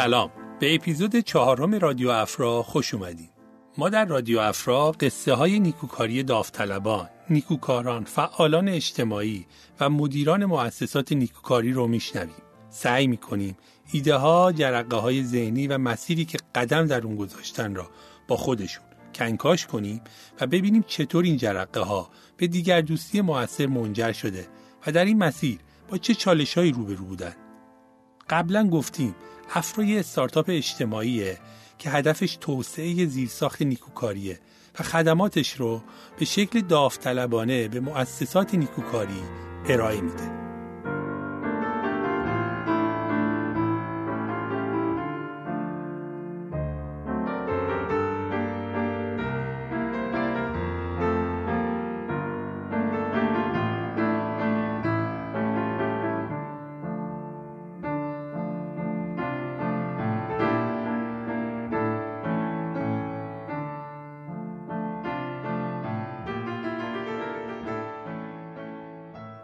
سلام به اپیزود چهارم رادیو افرا خوش اومدیم ما در رادیو افرا قصه های نیکوکاری داوطلبان، نیکوکاران، فعالان اجتماعی و مدیران مؤسسات نیکوکاری رو میشنویم. سعی می‌کنیم ایده ها، جرقه های ذهنی و مسیری که قدم در اون گذاشتن را با خودشون کنکاش کنیم و ببینیم چطور این جرقه ها به دیگر دوستی موثر منجر شده و در این مسیر با چه چالش هایی روبرو بودن. قبلا گفتیم افرا یه استارتاپ اجتماعیه که هدفش توسعه زیرساخت نیکوکاریه و خدماتش رو به شکل داوطلبانه به مؤسسات نیکوکاری ارائه میده.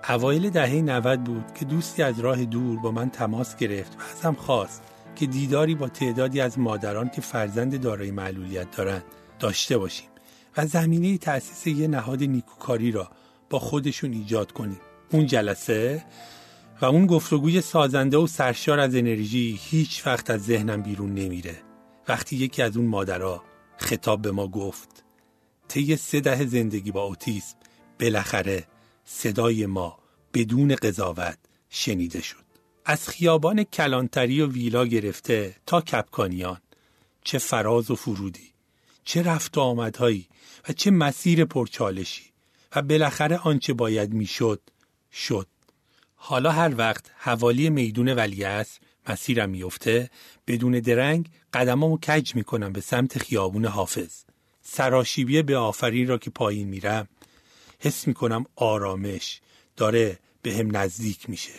اوایل دهه 90 بود که دوستی از راه دور با من تماس گرفت و ازم خواست که دیداری با تعدادی از مادران که فرزند دارای معلولیت دارند داشته باشیم و زمینه تأسیس یه نهاد نیکوکاری را با خودشون ایجاد کنیم. اون جلسه و اون گفتگوی سازنده و سرشار از انرژی هیچ وقت از ذهنم بیرون نمیره. وقتی یکی از اون مادرها خطاب به ما گفت طی سه ده زندگی با اوتیسم بالاخره صدای ما بدون قضاوت شنیده شد. از خیابان کلانتری و ویلا گرفته تا کپکانیان. چه فراز و فرودی چه رفت و آمدهایی و چه مسیر پرچالشی. و بالاخره آنچه باید می‌شد شد. حالا هر وقت حوالی میدون ولیعصر مسیرم میفته بدون درنگ قدمامو کج می‌کنم به سمت خیابون حافظ. سراشیبی به آفرین را که پایین میرم حس می‌کنم آرامش داره به هم نزدیک میشه.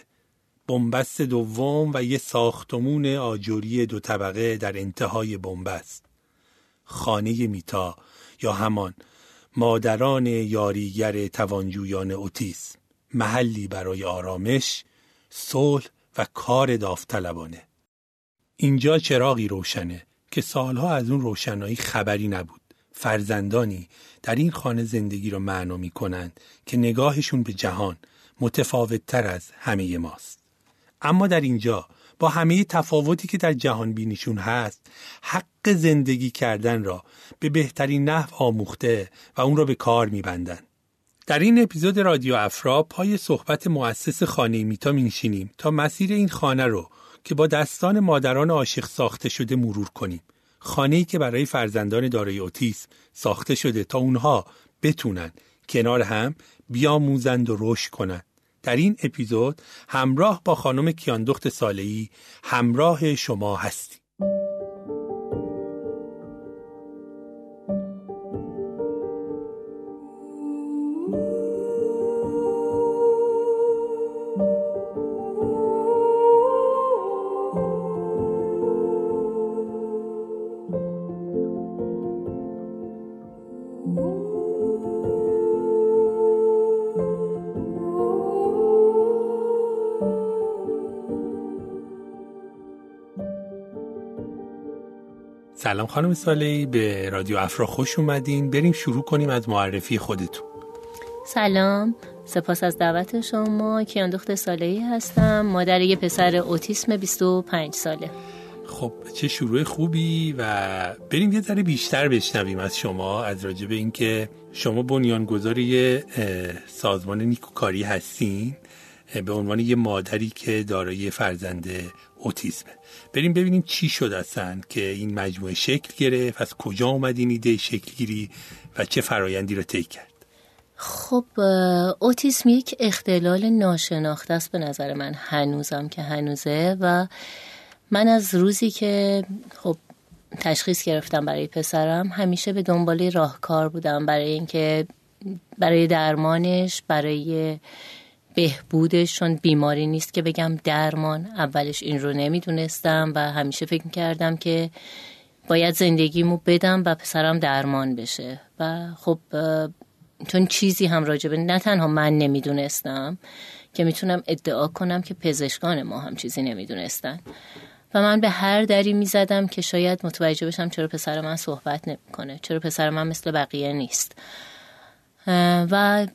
بنبست دوم و یه ساختمون آجوری دو طبقه در انتهای بنبست. خانه میتا یا همان مادران یاریگر توانجویان اوتیسم محلی برای آرامش صلح و کار داوطلبانه. اینجا چراغی روشنه که سالها از اون روشنایی خبری نبود. فرزندانی در این خانه زندگی را معنا می کنند که نگاهشون به جهان متفاوت تر از همه ماست. اما در اینجا با همه تفاوتی که در جهان بینیشون هست حق زندگی کردن را به بهترین نحو آموخته و اون را به کار میبندن. در این اپیزود رادیو افرا پای صحبت مؤسس خانه میتا مینشینیم تا مسیر این خانه رو که با دستان مادران عاشق ساخته شده مرور کنیم خانه‌ای که برای فرزندان دارای اوتیسم ساخته شده تا اونها بتونن کنار هم بیاموزند و رشد کنند. در این اپیزود همراه با خانم کیاندخت سالهی همراه شما هستیم. خانم سالی به رادیو افرا خوش اومدین. بریم شروع کنیم از معرفی خودتون. سلام. سپاس از دعوت شما. کیان دختر سالهی هستم. مادر یه پسر اوتیسم 25 ساله. خب چه شروع خوبی و بریم یه ذره بیشتر بشنویم از شما از راجع به اینکه شما بنیانگذار یه سازمان نیکوکاری هستین. به عنوان یه مادری که دارای فرزند اوتیسمه. بریم ببینیم چی شد اصلا که این مجموعه شکل گرفت از کجا اومد این ایده شکل گیری و چه فرایندی رو طی کرد؟ خب اوتیسم یک اختلال ناشناخته است به نظر من هنوزم که هنوزه و من از روزی که خب تشخیص گرفتم برای پسرم همیشه به دنبال راهکار بودم. برای اینکه برای درمانش برای بهبودش چون بیماری نیست که بگم درمان. اولش این رو نمی‌دونستم و همیشه فکر کردم که باید زندگیمو بدم و پسرم درمان بشه. و خب چون چیزی هم راجبه نه تنها من نمی‌دونستم که می‌تونم ادعا کنم که پزشکان ما هم چیزی نمی‌دونستن. و من به هر دری می‌زدم که شاید متوجه بشم چرا پسر من صحبت نمی‌کنه چرا پسر من مثل بقیه نیست. و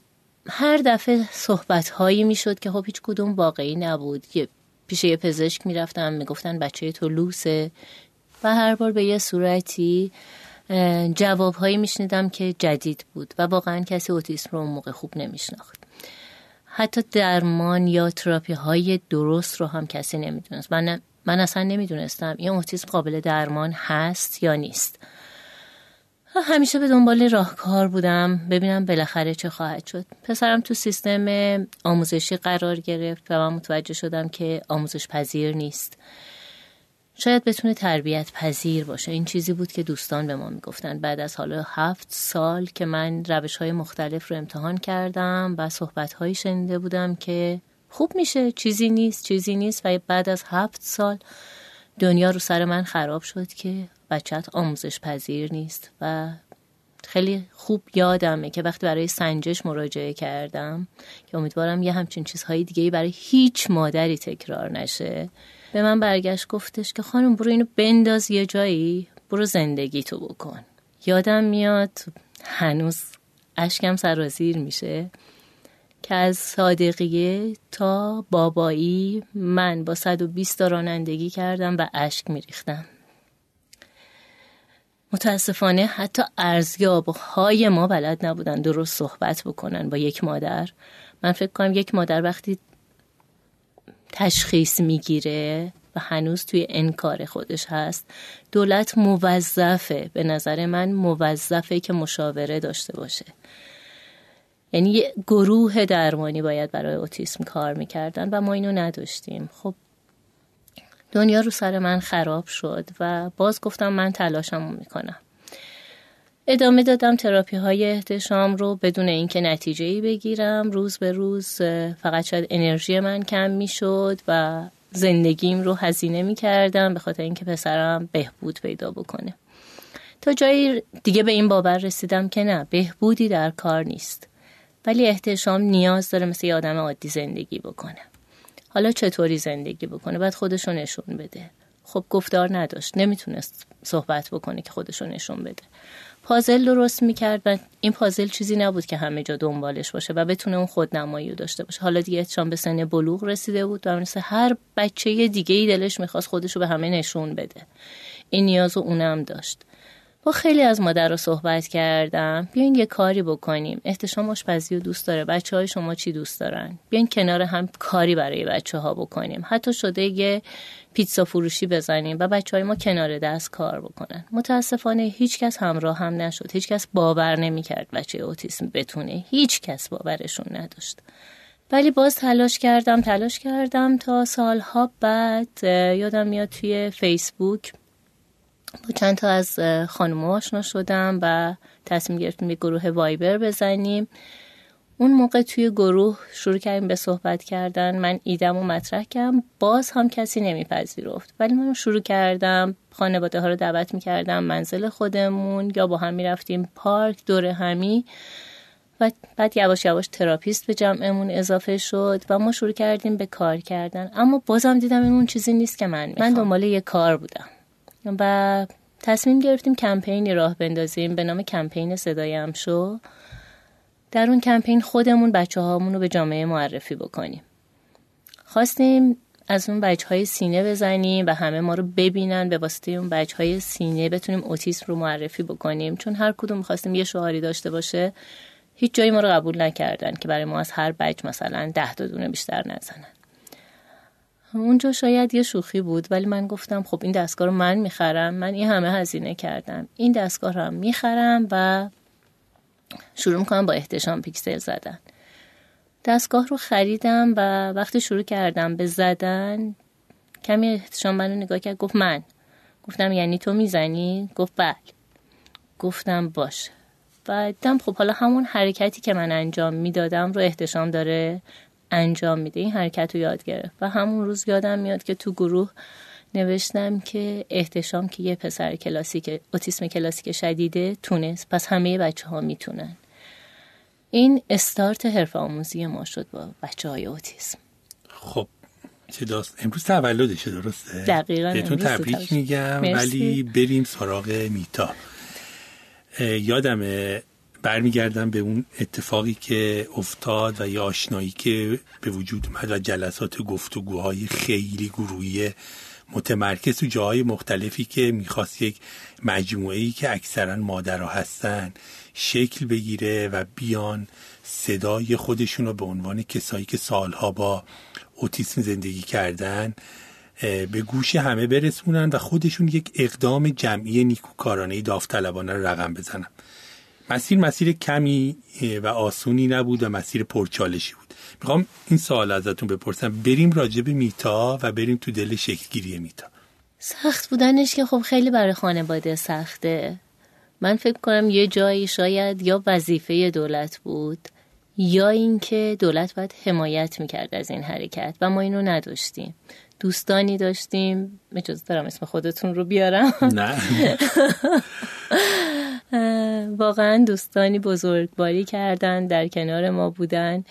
هر دفعه صحبت هایی می‌شد که خب هیچ کدوم واقعی نبود. یه پیش یه پزشک می‌رفتم می‌گفتن بچه تو لوسه. و هر بار به یه صورتی جواب هایی میشنیدم که جدید بود و واقعا کسی اوتیسم رو اون موقع خوب نمیشناخت. حتی درمان یا تراپی های درست رو هم کسی نمی‌دونست. من, من اصلا نمی‌دونستم این اوتیسم قابل درمان هست یا نیست. همیشه به دنبال راهکار بودم. ببینم بالاخره چه خواهد شد. پسرم تو سیستم آموزشی قرار گرفت و من متوجه شدم که آموزش پذیر نیست. شاید بتونه تربیت پذیر باشه. این چیزی بود که دوستان به ما می‌گفتن. بعد از حالا هفت سال که من روش های مختلف رو امتحان کردم و صحبت هایی شنیده بودم که خوب میشه چیزی نیست چیزی نیست. و بعد از هفت سال دنیا رو سر من خراب شد که بچت آموزش پذیر نیست و خیلی خوب یادمه که وقتی برای سنجش مراجعه کردم که امیدوارم یه همچین چیزهای دیگه برای هیچ مادری تکرار نشه به من برگشت گفتش که خانم برو اینو بنداز یه جایی برو زندگی تو بکن. یادم میاد هنوز اشکم سرازیر میشه که از صادقیه تا بابایی من با 120 تا رانندگی کردم و اشک میریختم. متاسفانه حتی ارزیاب های ما بلد نبودن درست صحبت بکنن با یک مادر. من فکر کنم یک مادر وقتی تشخیص می‌گیره و هنوز توی انکار خودش هست دولت موظفه. به نظر من موظفه که مشاوره داشته باشه. یعنی یه گروه درمانی باید برای اوتیسم کار می‌کردن و ما اینو نداشتیم. خب دنیا رو سر من خراب شد و باز گفتم من تلاشمو می‌کنم. ادامه دادم تراپی های احتشام رو بدون اینکه نتیجه ای بگیرم. روز به روز فقط شاید انرژی من کم می‌شد و زندگیم رو هزینه می کردم به خاطر اینکه پسرم بهبود پیدا بکنه. تا جایی دیگه به این باور رسیدم که نه بهبودی در کار نیست. ولی احتشام نیاز داره مثل یه آدم عادی زندگی بکنه. حالا چطوری زندگی بکنه؟ بعد خودشو نشون بده. خب گفتار نداشت. نمی‌تونست صحبت بکنه که خودشو نشون بده. پازل درست می‌کرد و این پازل چیزی نبود که همه جا دنبالش باشه و بتونه اون خودنمایی رو داشته باشه. حالا دیگه چون به سن بلوغ رسیده بود و مثل هر بچه دیگه ای دلش می‌خواست خودش رو به همه نشون بده. این نیاز رو اونم داشت. با خیلی از مادر رو صحبت کردم. بیاین یه کاری بکنیم. احتشام آشپزی رو دوست داره. بچه های شما چی دوست دارن؟ بیاین کنار هم کاری برای بچه ها بکنیم. حتی شده یه پیتزا فروشی بزنیم و بچه های ما کنار دست کار بکنن. متاسفانه هیچکس همراه هم نشد. هیچکس باور نمی‌کرد بچه اوتیسم بتونه. هیچکس باورشون نداشت. ولی باز تلاش کردم تلاش کردم تا سالها بعد یادم میاد توی فیسبوک با چند تا از خانم آشنا شدم و تصمیم گرفتیم یه گروه وایبر بزنیم. اون موقع توی گروه شروع کردیم به صحبت کردن. من ایدم و مطرح کردم. باز هم کسی نمیپذیرفت. ولی من شروع کردم. خانواده ها رو دعوت می‌کردم منزل خودمون یا با هم می‌رفتیم پارک دور همی. و بعد یواش یواش تراپیست به جمعمون اضافه شد و ما شروع کردیم به کار کردن. اما بازم دیدم این اون چیزی نیست که من می‌خوام. من دنبال یه کار بودم. و تصمیم گرفتیم کمپینی راه بندازیم به نام کمپین صدایم شو در اون کمپین خودمون بچه هامون رو به جامعه معرفی بکنیم. خواستیم از اون بچه های سینه بزنیم و همه ما رو ببینن به واسطه اون بچه های سینه بتونیم اوتیسم رو معرفی بکنیم. چون هر کدوم خواستیم یه شعاری داشته باشه هیچ جایی ما رو قبول نکردن که برای ما از هر بچه مثلا ده تا دونه بیشتر نزنن. اونجا شاید یه شوخی بود ولی من گفتم خب این دستگاه رو من می‌خرم. من این همه هزینه کردم. این دستگاه رو هم می‌خرم و شروع می‌کنم با احتشام پیکسل زدن. دستگاه رو خریدم و وقتی شروع کردم به زدن کمی احتشام منو نگاه کرد گفت من. گفتم یعنی تو می‌زنی؟ گفت بله. گفتم باش. و دیدم خب حالا همون حرکتی که من انجام می‌دادم رو احتشام داره انجام میده. این حرکت رو یاد گرفت. و همون روز یادم میاد که تو گروه نوشتم که احتشام که یه پسر کلاسیک اوتیسم کلاسیک شدیده تونست. پس همه بچه ها می‌تونن. این استارت حرف آموزی ما شد با بچه های اوتیسم. خب چه داست امروز تولدشه درسته؟ دقیقا بهتون تبریک میگم. ولی بریم سراغ میتا. یادمه برمیگردم به اون اتفاقی که افتاد و یا آشنایی که به وجود اومد و جلسات گفتگوهای خیلی گروهی متمرکز تو جاهای مختلفی که می‌خواست یک مجموعه ای که اکثرا مادرها هستن شکل بگیره و بیان صدای خودشون رو به عنوان کسایی که سالها با اوتیسم زندگی کردن به گوش همه برسونن و خودشون یک اقدام جمعی نیکوکارانه داوطلبانه رقم بزنن. مسیر مسیر کمی و آسونی نبود و مسیر پرچالشی بود. می‌خوام این سوال ازتون بپرسم. بریم راجع به میتا و بریم تو دل شکلگیری میتا. سخت بودنش که خب خیلی برای خانواده سخته. من فکر کنم یه جایی شاید یا وظیفه دولت بود یا اینکه دولت باید حمایت می‌کرد از این حرکت و ما اینو نداشتیم. دوستانی داشتیم. اجازه دارم اسم خودتون رو بیارم. نه. واقعا دوستانی بزرگواری کردن در کنار ما بودن.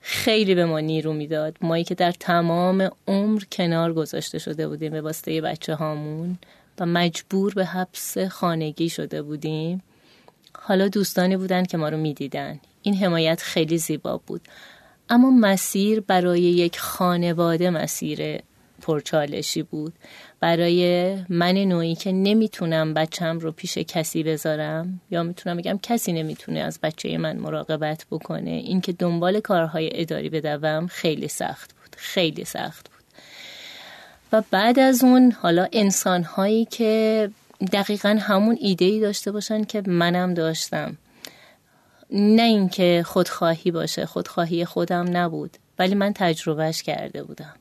خیلی به ما نیرو می‌داد. مایی که در تمام عمر کنار گذاشته شده بودیم به واسطه بچه هامون و مجبور به حبس خانگی شده بودیم. حالا دوستانی بودن که ما رو می‌دیدن. این حمایت خیلی زیبا بود. اما مسیر برای یک خانواده مسیر پرچالشی بود. برای من نوعی که نمی‌تونم بچم رو پیش کسی بذارم یا می‌تونم بگم کسی نمی‌تونه از بچه من مراقبت بکنه اینکه دنبال کارهای اداری بدوم خیلی سخت بود خیلی سخت بود. و بعد از اون حالا انسان هایی که دقیقا همون ایده ای داشته باشن که منم داشتم. نه اینکه خودخواهی باشه خودخواهی خودم نبود ولی من تجربهش کرده بودم.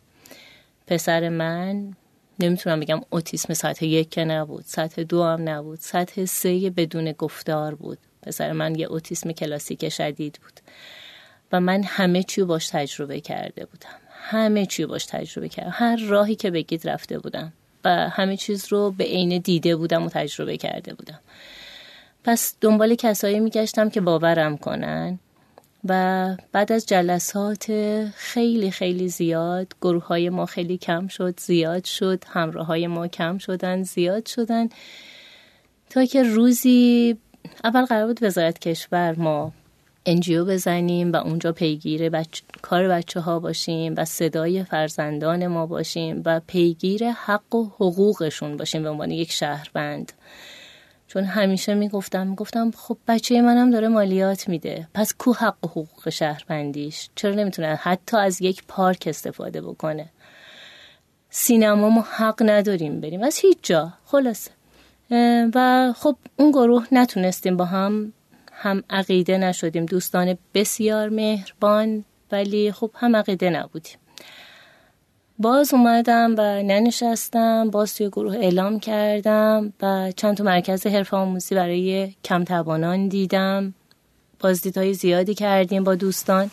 پسر من نمی‌تونم بگم اوتیسم سطح یک که نبود سطح دو هم نبود سطح سه بدون گفتار بود. پسر من یه اوتیسم کلاسیک شدید بود. و من همه چی باش تجربه کرده بودم. همه چی باش تجربه کردم هر راهی که بگید رفته بودم. و همه چیز رو به عین دیده بودم و تجربه کرده بودم. پس دنبال کسایی میگشتم که باورم کنن. و بعد از جلسات خیلی خیلی زیاد گروه های ما خیلی کم شد زیاد شد همراه های ما کم شدن زیاد شدن. تا که روزی اول قرار بود وزارت کشور ما انجیو بزنیم و اونجا پیگیر بچ... کار بچه ها باشیم و صدای فرزندان ما باشیم و پیگیر حق و حقوقشون باشیم به عنوان یک شهروند. چون همیشه می‌گفتم می‌گفتم خب بچه منم داره مالیات میده. پس کو حق و حقوق شهروندیش؟ چرا نمی‌تونه حتی از یک پارک استفاده بکنه؟ سینما ما حق نداریم بریم. از هیچ جا. خلاصه. و خب اون گروه نتونستیم با هم هم عقیده نشدیم. دوستان بسیار مهربان ولی خب هم عقیده نبودیم. باز اومدم و ننشستم باز توی گروه اعلام کردم و چند تا مرکز حرف آموزی برای کم توانان دیدم. بازدیدهای زیادی کردیم با دوستان.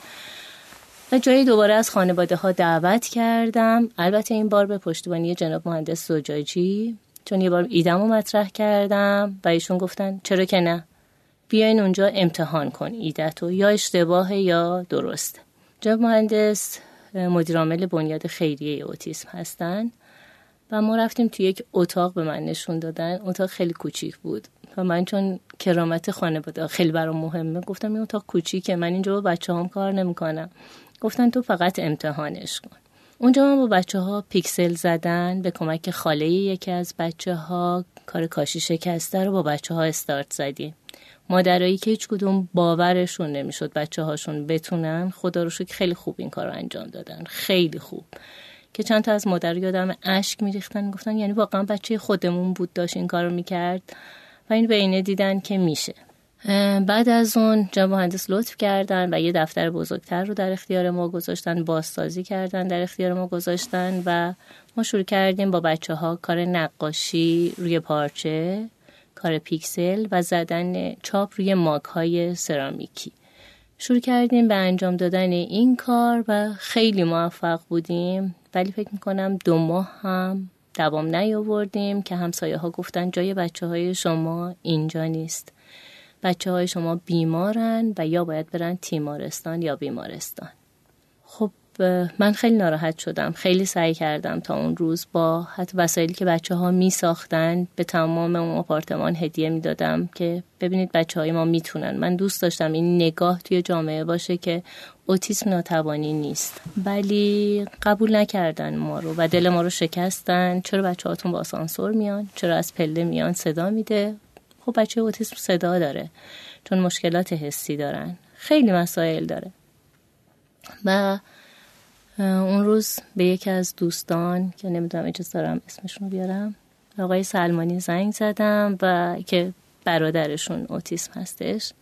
و جایی دوباره از خانواده ها دعوت کردم. البته این بار به پشتیبانی جناب مهندس زجاجی چون یه بار ایدم رو مطرح کردم و ایشون گفتن چرا که نه؟ بیاین اونجا امتحان کن ایدتو یا اشتباه یا درست جناب مهندس مدیرعامل بنیاد خیریه اوتیسم هستن و ما رفتیم توی یک اتاق به من نشون دادن. اتاق خیلی کوچیک بود و من چون کرامت خانواده خیلی برام مهمه گفتم این اتاق کوچیکه من اینجا با بچه هم کار نمی‌کنم. گفتن تو فقط امتحانش کن. اونجا ما با بچه ها پیکسل زدن به کمک خاله یکی از بچه ها کار کاشی شکسته رو با بچه ها استارت زدیم. مادرایی که هیچ کدوم باورشون نمی‌شد بچه هاشون بتونن خدا رو شکر خیلی خوب این کار رو انجام دادن خیلی خوب. که چند تا از مادر یادم اشک میریختن گفتن یعنی واقعا بچه خودمون بود داشت این کار رو می‌کرد و این بینه دیدن که میشه. بعد از اون جناب مهندس لطف کردن و یه دفتر بزرگتر رو در اختیار ما گذاشتن بازسازی کردن در اختیار ما گذاشتن و ما شروع کردیم با بچه ها کار نقاشی روی پارچه کار پیکسل و زدن چاپ روی ماک های سرامیکی. شروع کردیم به انجام دادن این کار و خیلی موفق بودیم. ولی فکر می‌کنم دو ماه هم دوام نیاوردیم که همسایه ها گفتن جای بچه های شما اینجا نیست. بچه های شما بیمارن و یا باید برن تیمارستان یا بیمارستان. خب من خیلی ناراحت شدم. خیلی سعی کردم تا اون روز با حتی وسایلی که بچه ها می ساختن به تمام اون آپارتمان هدیه می دادم که ببینید بچه های ما می‌تونن. من دوست داشتم این نگاه توی جامعه باشه که اوتیسم ناتوانی نیست. ولی قبول نکردن ما رو و دل ما رو شکستن. چرا بچه هاتون با آسانسور میان؟ چرا از پله میان؟ صدا میده. خب بچه اوتیسم صدا داره. چون مشکلات حسی دارن. خیلی مسائل داره. و اون روز به یکی از دوستان که نمی‌دونم اجازه دارم اسمشون بیارم آقای سلمانی زنگ زدم و که برادرشون اوتیسم هستش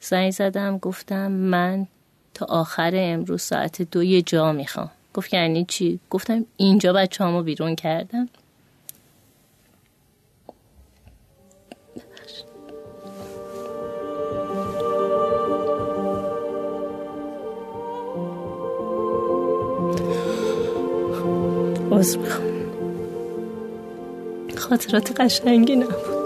زنگ زدم گفتم من تا آخر امروز ساعت دو یه جا می‌خوام گفت یعنی چی؟ گفتم اینجا بچه بیرون کردم عذر خاطرات قشنگی نبود.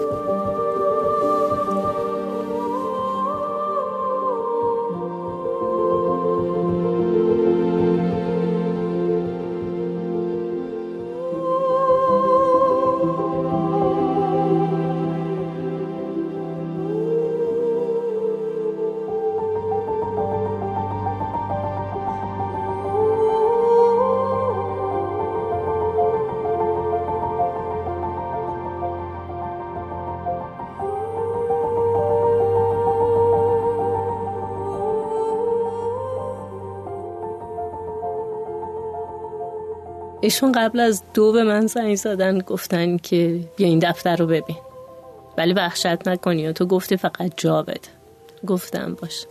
ایشون قبل از دو به من زنگ زدن گفتن که بیا این دفتر رو ببین. ولی وحشت نکنی و تو گفتی فقط جا بده. گفتم باش.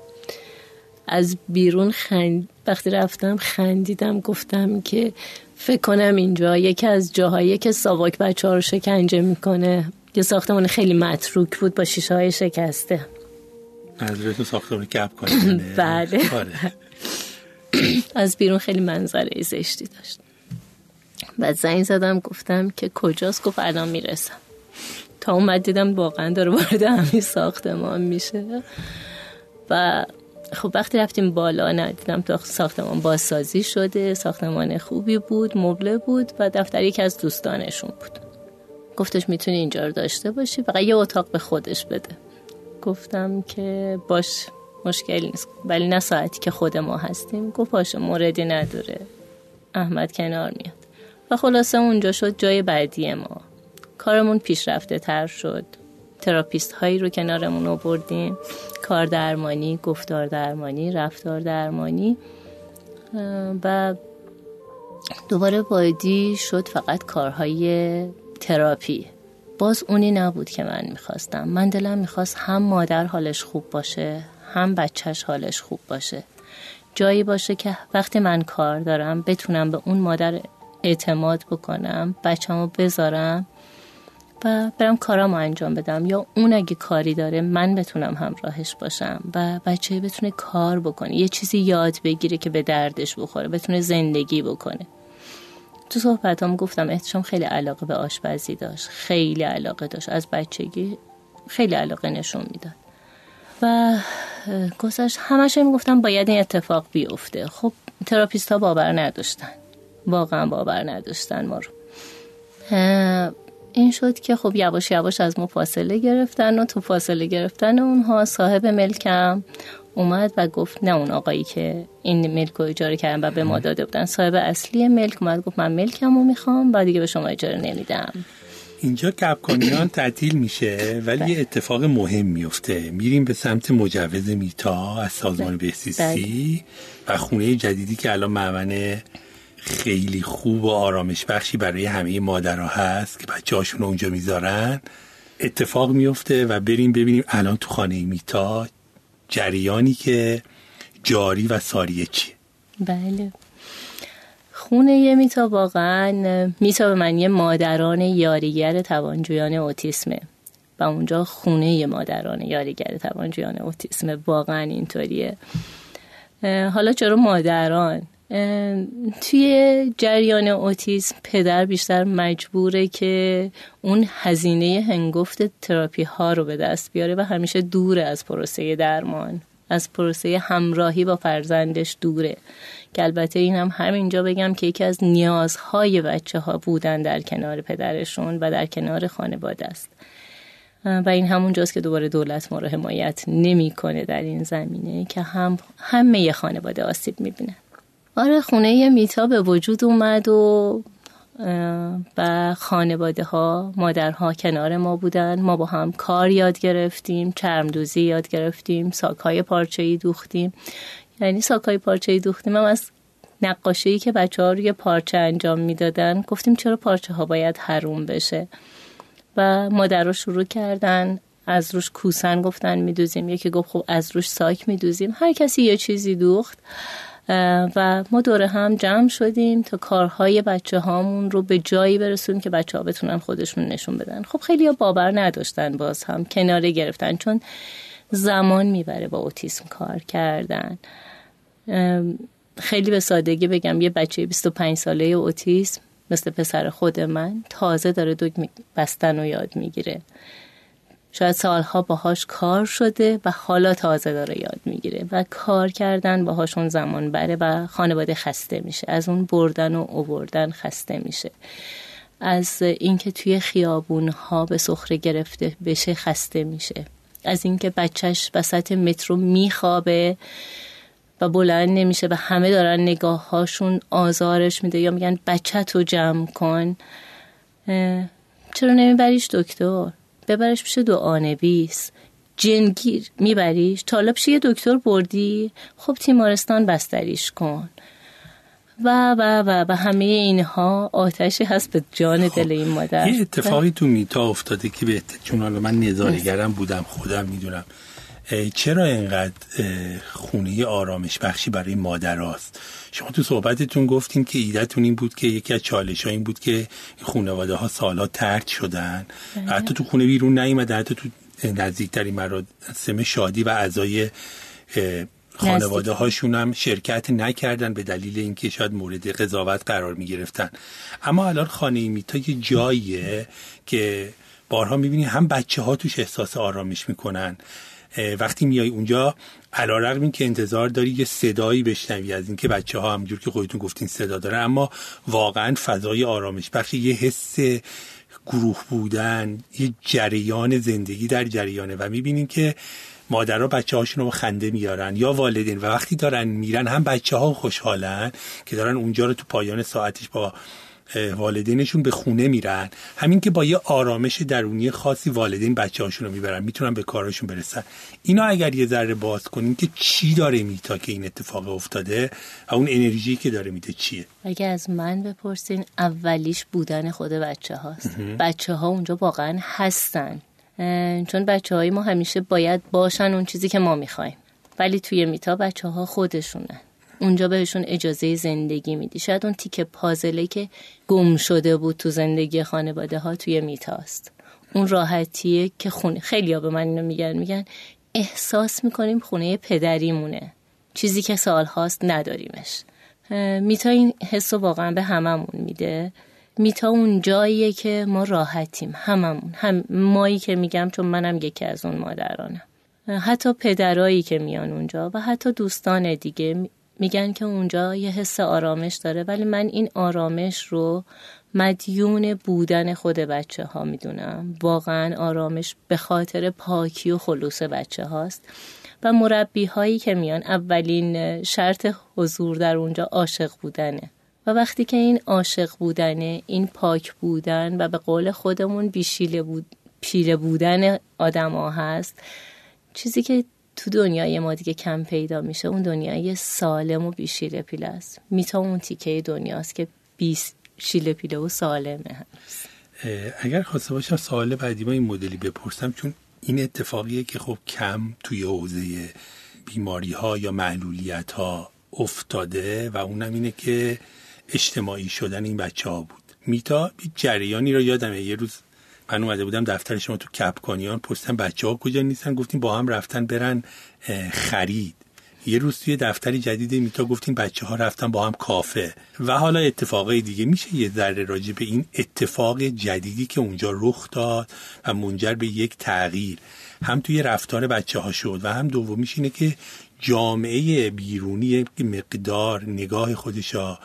از بیرون خند وقتی رفتم خندیدم گفتم که فکر کنم اینجا یکی از جاهایی که ساواک بچه ها رو شکنجه می‌کنه. یه ساختمان خیلی متروک بود با شیشه های شکسته. تو ساختمان گپ کنه بله. آره. از بیرون خیلی منظره زشتی داشت. بعد زنگ زدم گفتم که کجاست؟ گفت الان می‌رسم. تا اومد دیدم واقعا داره وارد همین ساختمان میشه. و خب وقتی رفتیم بالا ندیدم تا ساختمان بازسازی شده ساختمان خوبی بود مبله بود و دفتر یکی از دوستانشون بود. گفتش می‌تونی اینجا رو داشته باشی فقط یه اتاق به خودش بده. گفتم که باش مشکل نیست. ولی نه ساعتی که خود ما هستیم. گفت باشه موردی نداره. احمد کنار میاد. و خلاصه اونجا شد جای بعدی ما. کارمون پیشرفته تر شد. تراپیست هایی رو کنارمون آوردیم. کار درمانی گفتار درمانی رفتار درمانی. و دوباره بایدی شد فقط کارهای تراپی. باز اونی نبود که من می‌خواستم. من دلم می‌خواست هم مادر حالش خوب باشه هم بچهش حالش خوب باشه. جایی باشه که وقتی من کار دارم بتونم به اون مادر اعتماد بکنم بچه‌مو بذارم و برم کارامو انجام بدم. یا اون اگه کاری داره من بتونم همراهش باشم و بچه بتونه کار بکنه یه چیزی یاد بگیره که به دردش بخوره بتونه زندگی بکنه. تو صحبتام گفتم احتشام خیلی علاقه به آشپزی داشت خیلی علاقه داشت از بچگی خیلی علاقه نشون می‌داد. و گذشت همش می‌گفتم باید این اتفاق بیفته. خب تراپیست ها باور نداشتن. واقعا باور نداشتن ما رو. این شد که خب یواش یواش از ما فاصله گرفتن و تو فاصله گرفتن اونها صاحب ملکم اومد و گفت نه اون آقایی که این ملک رو اجاره کردن و به ما داده بودن صاحب اصلی ملک اومد گفت من ملکم رو می‌خوام و دیگه به شما اجاره نمیدم. اینجا کپکانیان تعطیل میشه ولی یه اتفاق مهم میفته. میریم به سمت مجوز میتا از سازمان بله. بهسیسی و خونه جدیدی که الان معمنه خیلی خوب و آرامش بخشی برای همه مادرها هست که بچه هاشون اونجا می‌ذارن. اتفاق میفته و بریم ببینیم الان تو خانه میتا جریانی که جاری و ساریه چیه. بله. خونه یه میتا واقعا میتا به معنی مادران یاریگر توانجویان اوتیسمه. و اونجا خونه مادران یاریگر توانجویان اوتیسمه. واقعا اینطوریه. حالا چرا مادران؟ توی جریان اوتیسم پدر بیشتر مجبوره که اون هزینه هنگفت تراپی ها رو به دست بیاره و همیشه دور از پروسه درمان از پروسه همراهی با فرزندش دوره. که البته این هم همینجا بگم که یکی از نیازهای بچه ها بودن در کنار پدرشون و در کنار خانواده است. و این همونجاست که دوباره دولت ما رو حمایت نمی‌کنه در این زمینه که هم همه خانواده آسیب می‌بینن. آره خونه میتا به وجود اومد و و خانواده ها مادرها کنار ما بودن. ما با هم کار یاد گرفتیم چرمدوزی یاد گرفتیم ساکهای پارچه دوختیم. یعنی ساکهای پارچه ای دوختیم. هم از نقاشی که بچه ها روی پارچه انجام می‌دادن گفتیم چرا پارچه ها باید حروم بشه؟ و مادر رو شروع کردن. از روش کوسن گفتن میدوزیم. یکی گفت خب از روش ساک میدوزیم. هر کسی یه چیزی دوخت. و ما دوره هم جمع شدیم تا کارهای بچه هامون رو به جایی برسونیم که بچه ها بتونن خودشون نشون بدن. خب خیلی ها باور نداشتن باز هم کناره گرفتن چون زمان می‌بره با اوتیسم کار کردن. خیلی به سادگی بگم یه بچه 25 ساله اوتیسم مثل پسر خود من تازه داره دوگ بستن و یاد می‌گیره. شاید سالها باهاش کار شده و حالا تازه داره یاد می‌گیره و کار کردن باهاشون زمان بره و خانواده خسته میشه. از اون بردن و اووردن خسته میشه. از اینکه توی خیابون ها به سخره گرفته بشه خسته میشه. از اینکه بچهش وسط مترو میخوابه و بلند نمیشه و همه دارن نگاه هاشون آزارش میده یا میگن بچه تو جمع کن. چرا نمیبریش دکتر؟ ببرش پیش دعانویس جنگیر میبریش؟ تا پیش یه دکتر بردی؟ خب تیمارستان بستریش کن. و و و و همه اینها آتشی هست به جان خب. دل این مادر. یه اتفاقی تو میتا افتاده که به چون حالا من نظارگرم بودم خودم می‌دونم. چرا اینقدر خونه آرامش بخشی برای مادر هست؟ شما تو صحبتتون گفتیم که ایدهتون این بود که یکی از چالش ها این بود که خانواده ها سالا ترد شدن. بله. حتی تو خونه بیرون نیومده حتی تو نزدیکتری مراسم شادی و اعضای خانواده هاشون هم شرکت نکردن به دلیل اینکه شاید مورد قضاوت قرار می گرفتن اما الان خانه میتا یه جاییه که بارها می‌بینی هم بچه ها توش احساس آرامش می‌کنن. وقتی میای اونجا علا رقم این که انتظار داری یه صدایی بشنوی از اینکه بچه ها همجور که خودتون گفتین صدا داره. اما واقعا فضای آرامش بخشی یه حس گروه بودن یه جریان زندگی در جریانه و می‌بینین که مادرها بچه هاشون رو خنده میارن یا والدین و وقتی دارن میرن هم بچه ها خوشحالن که دارن اونجا رو تو پایان ساعتش با والدینشون به خونه میرن. همین که با یه آرامش درونی خاصی والدین بچه هاشون رو می‌برن. می‌تونن به کارشون برسن. اینا اگر یه ذره باز کنیم که چی داره میتا که این اتفاق افتاده و اون انرژی که داره میده چیه؟ اگه از من بپرسین اولیش بودن خود بچه هاست بچه ها اونجا واقعا هستن. چون بچه های ما همیشه باید باشن اون چیزی که ما می‌خوایم. ولی توی میتا بچه ها خودشونن. اونجا بهشون اجازه زندگی میدی. شاید اون تیکه پازله که گم شده بود تو زندگی خانواده ها توی میتاست اون راحتیه که خونه خیلی ها به من اینو میگن میگن احساس می‌کنیم خونه پدریمونه. چیزی که سال هاست نداریمش. میتا این حس واقعا به هممون میده. میتا اون جاییه که ما راحتیم هممون. هم مایی که میگم چون منم یکی از اون مادرانم. حتی پدرایی که میان اونجا و حتی دوستان دیگه. میگن که اونجا یه حس آرامش داره ولی من این آرامش رو مدیون بودن خود بچه ها می‌دونم. واقعا آرامش به خاطر پاکی و خلوص بچه هاست و مربی هایی که میان اولین شرط حضور در اونجا عاشق بودنه. و وقتی که این عاشق بودنه این پاک بودن و به قول خودمون بیشیله بود پیره بودن آدم ها هست چیزی که تو دنیای ما دیگه کم پیدا میشه اون دنیای سالم و بی شیله پیله است. میتا اون تیکه دنیاست که بی شیله پیله و سالمه هست اگر خواسته باشم سوال بعدی ما این مدلی بپرسم چون این اتفاقیه که خب کم توی حوزه بیماری ها یا معلولیت ها افتاده و اونم اینه که اجتماعی شدن این بچه ها بود. میتا جریانی رو یادمه؟ یه روز من اومده بودم دفتر شما تو کپکانیان پستم بچه ها کجا نیستن؟ گفتیم با هم رفتن برن خرید. یه روز توی دفتری جدید میتا گفتیم بچه ها رفتن با هم کافه. و حالا اتفاقای دیگه. میشه یه ذره راجع به این اتفاق جدیدی که اونجا رخ داد و منجر به یک تغییر. هم توی رفتار بچه ها شد و هم دومیش اینه که جامعه بیرونی مقدار نگاه خودشا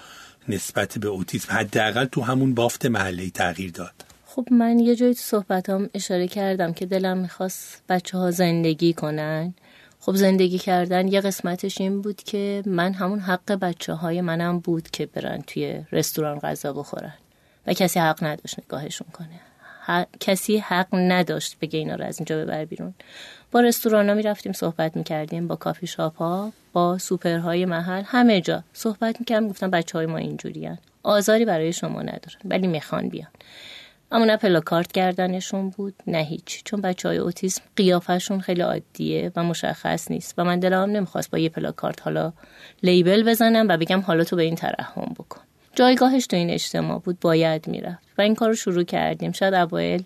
نسبت به اوتیسم حداقل تو همون بافت محله تغییر داد. خب من یه جایی تو صحبتام اشاره کردم که دلم می‌خواست بچه ها زندگی کنن. خب زندگی کردن یه قسمتش این بود که من همون حق بچه های منم بود که برن توی رستوران غذا بخورن و کسی حق نداشت نگاهشون کنه. کسی حق نداشت بگه اینا رو از اینجا ببر بیرون. با رستوران ها می رفتیم صحبت می کردیم با کافی شاپ ها با سوپرهای محل همه جا صحبت می کردیم گفتم بچه های ما اینجوری آزاری برای شما ندارن ولی می‌خوان بیان. اما نه پلاکارت کردنشون بود نه هیچ. چون بچه های اوتیسم قیافشون خیلی عادیه و مشخص نیست و من دلم نمی‌خواست با یه پلاکارت حالا لیبل بزنم و بگم حالا تو به این ترحم بکن. جایگاهش تو این اجتماع بود باید می‌رفت و این کار رو شروع کردیم. شاید اوایل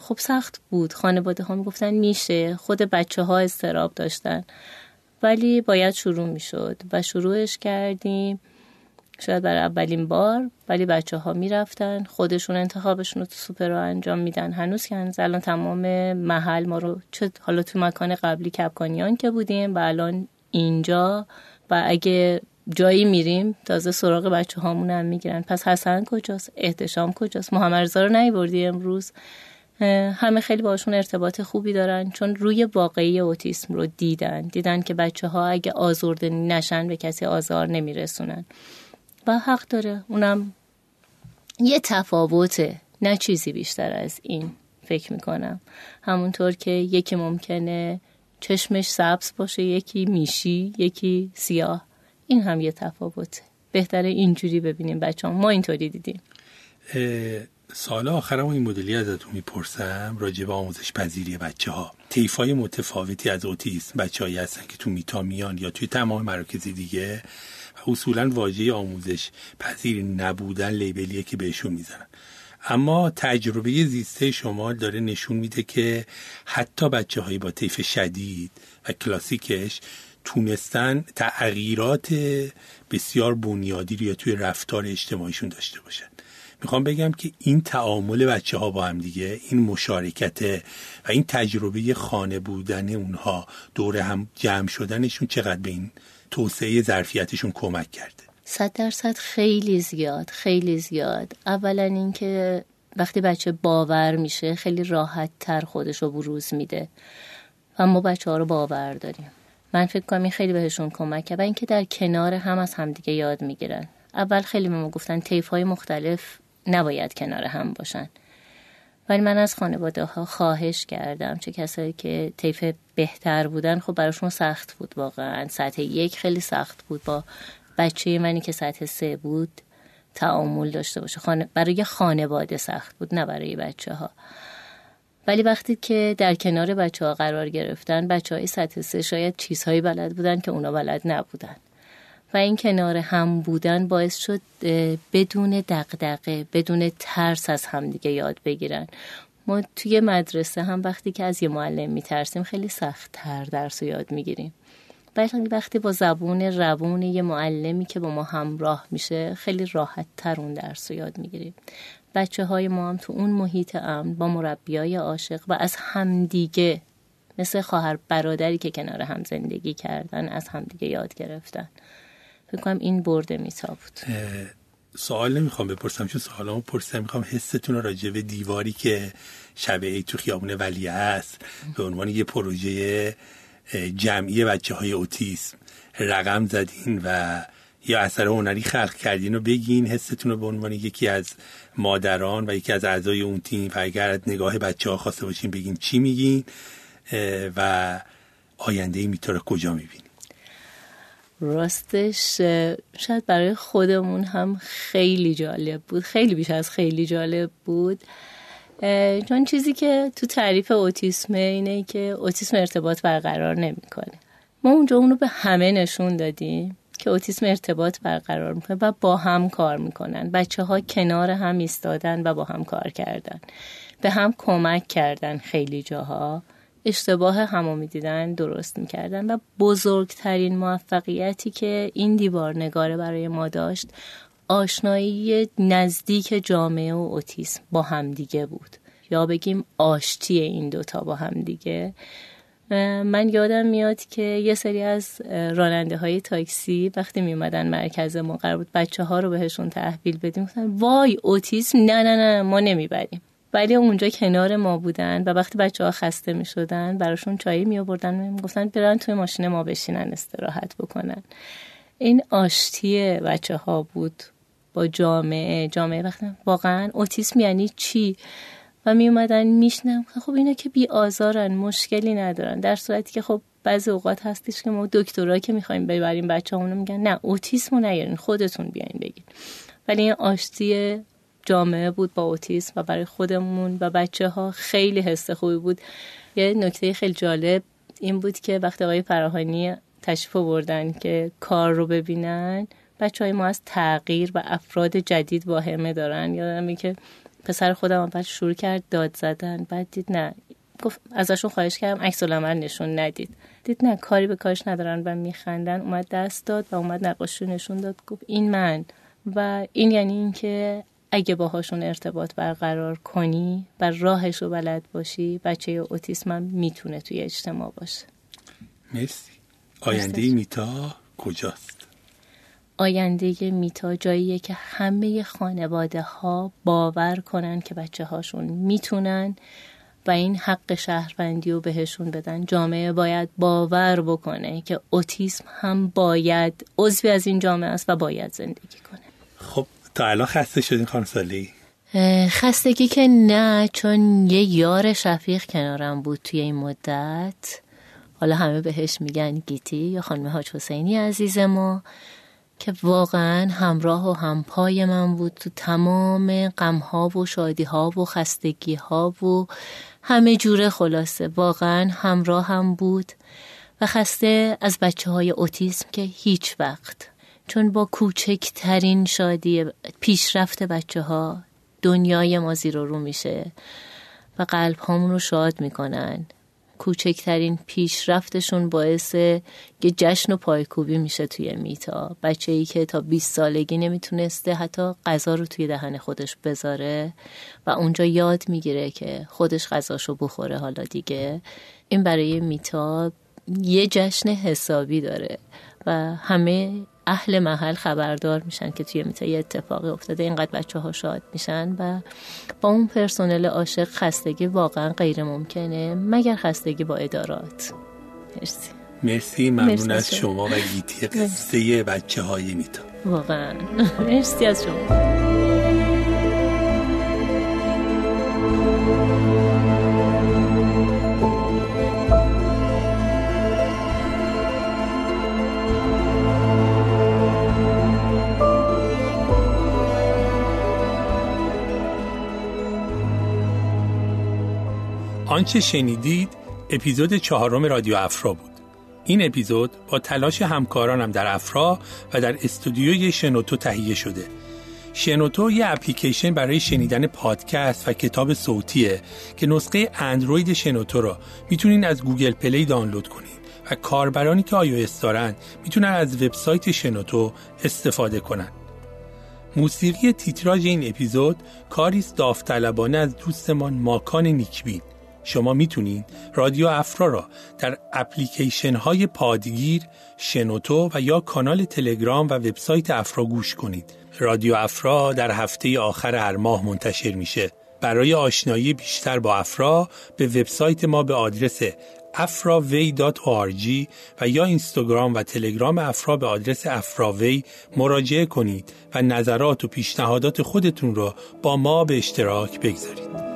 خب سخت بود. خانواده ها می‌گفتن میشه خود بچه ها استراب داشتن. ولی باید شروع می‌شد و شروعش کردیم. شاید برای اولین بار ولی بچه ها می‌رفتن خودشون انتخابشون رو تو سوپر رو انجام میدن. هنوز که هنوز الان تمام محل ما رو چه حالا تو مکان قبلی کپکانیان که بودیم و الان اینجا و اگه جایی میریم تازه سراغ بچه هامون هم می‌گیرن. پس حسن کجاست؟ احتشام کجاست؟ محمد رو نیوردی امروز؟ همه خیلی باشون ارتباط خوبی دارن چون روی واقعی اوتیسم رو دیدن. دیدن که بچه ها اگه آزرده نشن به کسی آزار نمیرسونن. و حق داره. اونم یه تفاوته نه چیزی بیشتر از این فکر می‌کنم. همونطور که یکی ممکنه چشمش سبز باشه یکی میشی یکی سیاه. این هم یه تفاوته. بهتره اینجوری ببینیم بچه ما اینطوری دیدیم. سال آخرم این مدلی ازتون می‌پرسم. راجع به آموزش پذیری بچه ها تیف های متفاوتی از اوتیسم بچه هایی هستن که تو میتا میان یا توی تمام مراکز دیگه. اصولا واژه آموزش پذیر نبودن لیبلیه که بهشون می‌زنن. اما تجربه زیسته شما داره نشون میده که حتی بچه هایی با طیف شدید و کلاسیکش تونستن تغییرات بسیار بنیادی رو یا توی رفتار اجتماعیشون داشته باشن. می‌خوام بگم که این تعامل بچه ها با هم دیگه این مشارکت و این تجربه خانه بودن اونها دور هم جمع شدنشون چقدر به این توسعه ظرفیتشون کمک کرده. صد درصد خیلی زیاد خیلی زیاد. اولا اینکه وقتی بچه باور میشه خیلی راحت تر خودش رو بروز میده. و ما بچه ها رو باور داریم. من فکر کنم این خیلی بهشون کمک کرد و اینکه در کنار هم از همدیگه یاد می‌گیرن. اول خیلی به ما گفتن تیف های مختلف نباید کنار هم باشن. ولی من از خانواده ها خواهش کردم چه کسایی که طیف بهتر بودن خب براشون سخت بود واقعا. سطح یک خیلی سخت بود با بچه منی که سطح سه بود تعامل داشته باشه. خانه برای خانواده سخت بود نه برای بچه ها ولی وقتی که در کنار بچه ها قرار گرفتن بچه های سطح سه شاید چیزهایی بلد بودن که اونا بلد نبودن. و این کنار هم بودن باعث شد بدون دقدقه بدون ترس از همدیگه یاد بگیرن. ما توی مدرسه هم وقتی که از یه معلم میترسیم خیلی سخت تر درس رو یاد می‌گیریم. ولی وقتی با زبون روون یه معلمی که با ما همراه میشه خیلی راحت تر اون درس رو یاد می‌گیریم. بچه های ما هم تو اون محیط امن با مربیای عاشق و از همدیگه مثل خواهر برادری که کنار هم زندگی کردن از همدیگه یاد گرفتن. فکر کنم این برده میتا بود سوال نمی‌خوام بپرسم چون سوالامو پرسیدم. می‌خوام حستون راجع به دیواری که شبه ای تو خیابون ولی است به عنوان یه پروژه جمعی بچه های اوتیسم رقم زدین و یا اثر هنری خلق کردین و بگین حستون رو به عنوان یکی از مادران و یکی از اعضای اون تیم. و اگر نگاه بچه ها خواسته باشین بگین چی میگین و آینده میتاره کجا میبین راستش شاید برای خودمون هم خیلی جالب بود. خیلی بیش از خیلی جالب بود. چون چیزی که تو تعریف اوتیسم اینه که اوتیسم ارتباط برقرار نمی‌کنه. ما اونجا اونو به همه نشون دادیم که اوتیسم ارتباط برقرار می‌کنه و با هم کار می‌کنن. بچه ها کنار هم ایستادن و با هم کار کردن. به هم کمک کردن خیلی جاها. اشتباه همو می‌دیدن درست می‌کردن و بزرگترین موفقیتی که این دیوار نگاره برای ما داشت آشنایی نزدیک جامعه و اوتیسم با همدیگه بود. یا بگیم آشتی این دوتا با همدیگه من یادم میاد که یه سری از راننده های تاکسی وقتی می اومدن مرکز ما قرار بود بچه ها رو بهشون تحویل بدیم وای اوتیسم نه نه نه ما نمی‌بریم. ولی اونجا کنار ما بودن و وقتی بچه ها خسته می شدن براشون چایی می آوردن گفتن برن توی ماشین ما بشینن استراحت بکنن. این آشتی بچه ها بود با جامعه. جامعه وقتی واقعا اوتیسم یعنی چی؟ و می اومدن میشنم. خب اینا که بی آزارن مشکلی ندارن. در صورتی که خب بعضی اوقات هستش که ما دکترا که می‌خوایم ببریم بچه میگن نه اوتیسمو نیارین خودتون بیاین بگین. ولی این آشتی جامعه بود با اوتیسم و برای خودمون و بچه ها خیلی حس خوبی بود. یه نکته خیلی جالب این بود که وقتی آقای فراهانی تشریف بردن که کار رو ببینن بچه های ما از تغییر و افراد جدید واهمه دارن. یادم که پسر خودم اول شروع کرد داد زدن بعد دید نه. گفت ازشون خواهش کردم عکس العمل نشون ندید. دید نه کاری به کارش ندارن و میخندن. اومد دست داد و اومد نقاشی نشون داد. گفت این من. و این یعنی اینکه اگه باهاشون ارتباط برقرار کنی و راهش رو بلد باشی بچه اوتیسم هم می‌تونه توی اجتماع باشه. مرسی. آینده میتا کجاست؟ آینده میتا جاییه که همه خانواده ها باور کنن که بچه هاشون می‌تونن و این حق شهروندی رو بهشون بدن. جامعه باید باور بکنه که اوتیسم هم باید عضوی از این جامعه است و باید زندگی کنه. خب تا الان خسته شدین خانم سالی؟ خستگی که نه چون یه یار شفیق کنارم بود توی این مدت. حالا همه بهش میگن گیتی یا خانم حاج حسینی عزیز ما که واقعا همراه و همپای من بود تو تمام غمها و شادیها و خستگیها و همه جوره خلاصه. واقعا همراه هم بود و خسته از بچه های اوتیسم که هیچ وقت چون با کوچکترین شادی پیشرفت بچه ها دنیای ما زیر رو میشه و قلب هامون رو شاد می‌کنن. کوچکترین پیشرفتشون باعث یه جشن و پایکوبی میشه توی میتا. بچه ای که تا 20 سالگی نمی‌تونسته حتی غذا رو توی دهن خودش بذاره و اونجا یاد می‌گیره که خودش غذاشو بخوره حالا دیگه. این برای میتا یه جشن حسابی داره و همه اهل محل خبردار میشن که توی میتا یه اتفاقی افتاده. اینقدر بچه ها شاد میشن و با اون پرسنل عاشق خستگی واقعا غیر ممکنه مگر خستگی با ادارات. مرسی. مرسی ممنون از شما و گیتی قصه بچه های میتا. واقعا. مرسی از شما. آنچه شنیدید اپیزود چهارم رادیو افرا بود. این اپیزود با تلاش همکارانم در افرا و در استودیوی شنوتو تهیه شده. شنوتو یه اپلیکیشن برای شنیدن پادکست و کتاب صوتیه که نسخه اندروید شنوتو را می‌تونین از Google Play دانلود کنید و کاربرانی که آی دارن می‌تونن از وبسایت شنوتو استفاده کنن. موسیقی تیتراژ این اپیزود کاریست داوطلبانه از دوستمان ماکان نیکبین. شما می‌تونید رادیو افرا را در اپلیکیشن های پادگیر، شنوتو و یا کانال تلگرام و وبسایت افرا گوش کنید. رادیو افرا در هفته آخر هر ماه منتشر میشه. برای آشنایی بیشتر با افرا به وبسایت ما به آدرس afraway.org و یا اینستاگرام و تلگرام افرا به آدرس افراوی مراجعه کنید و نظرات و پیشنهادات خودتون را با ما به اشتراک بگذارید.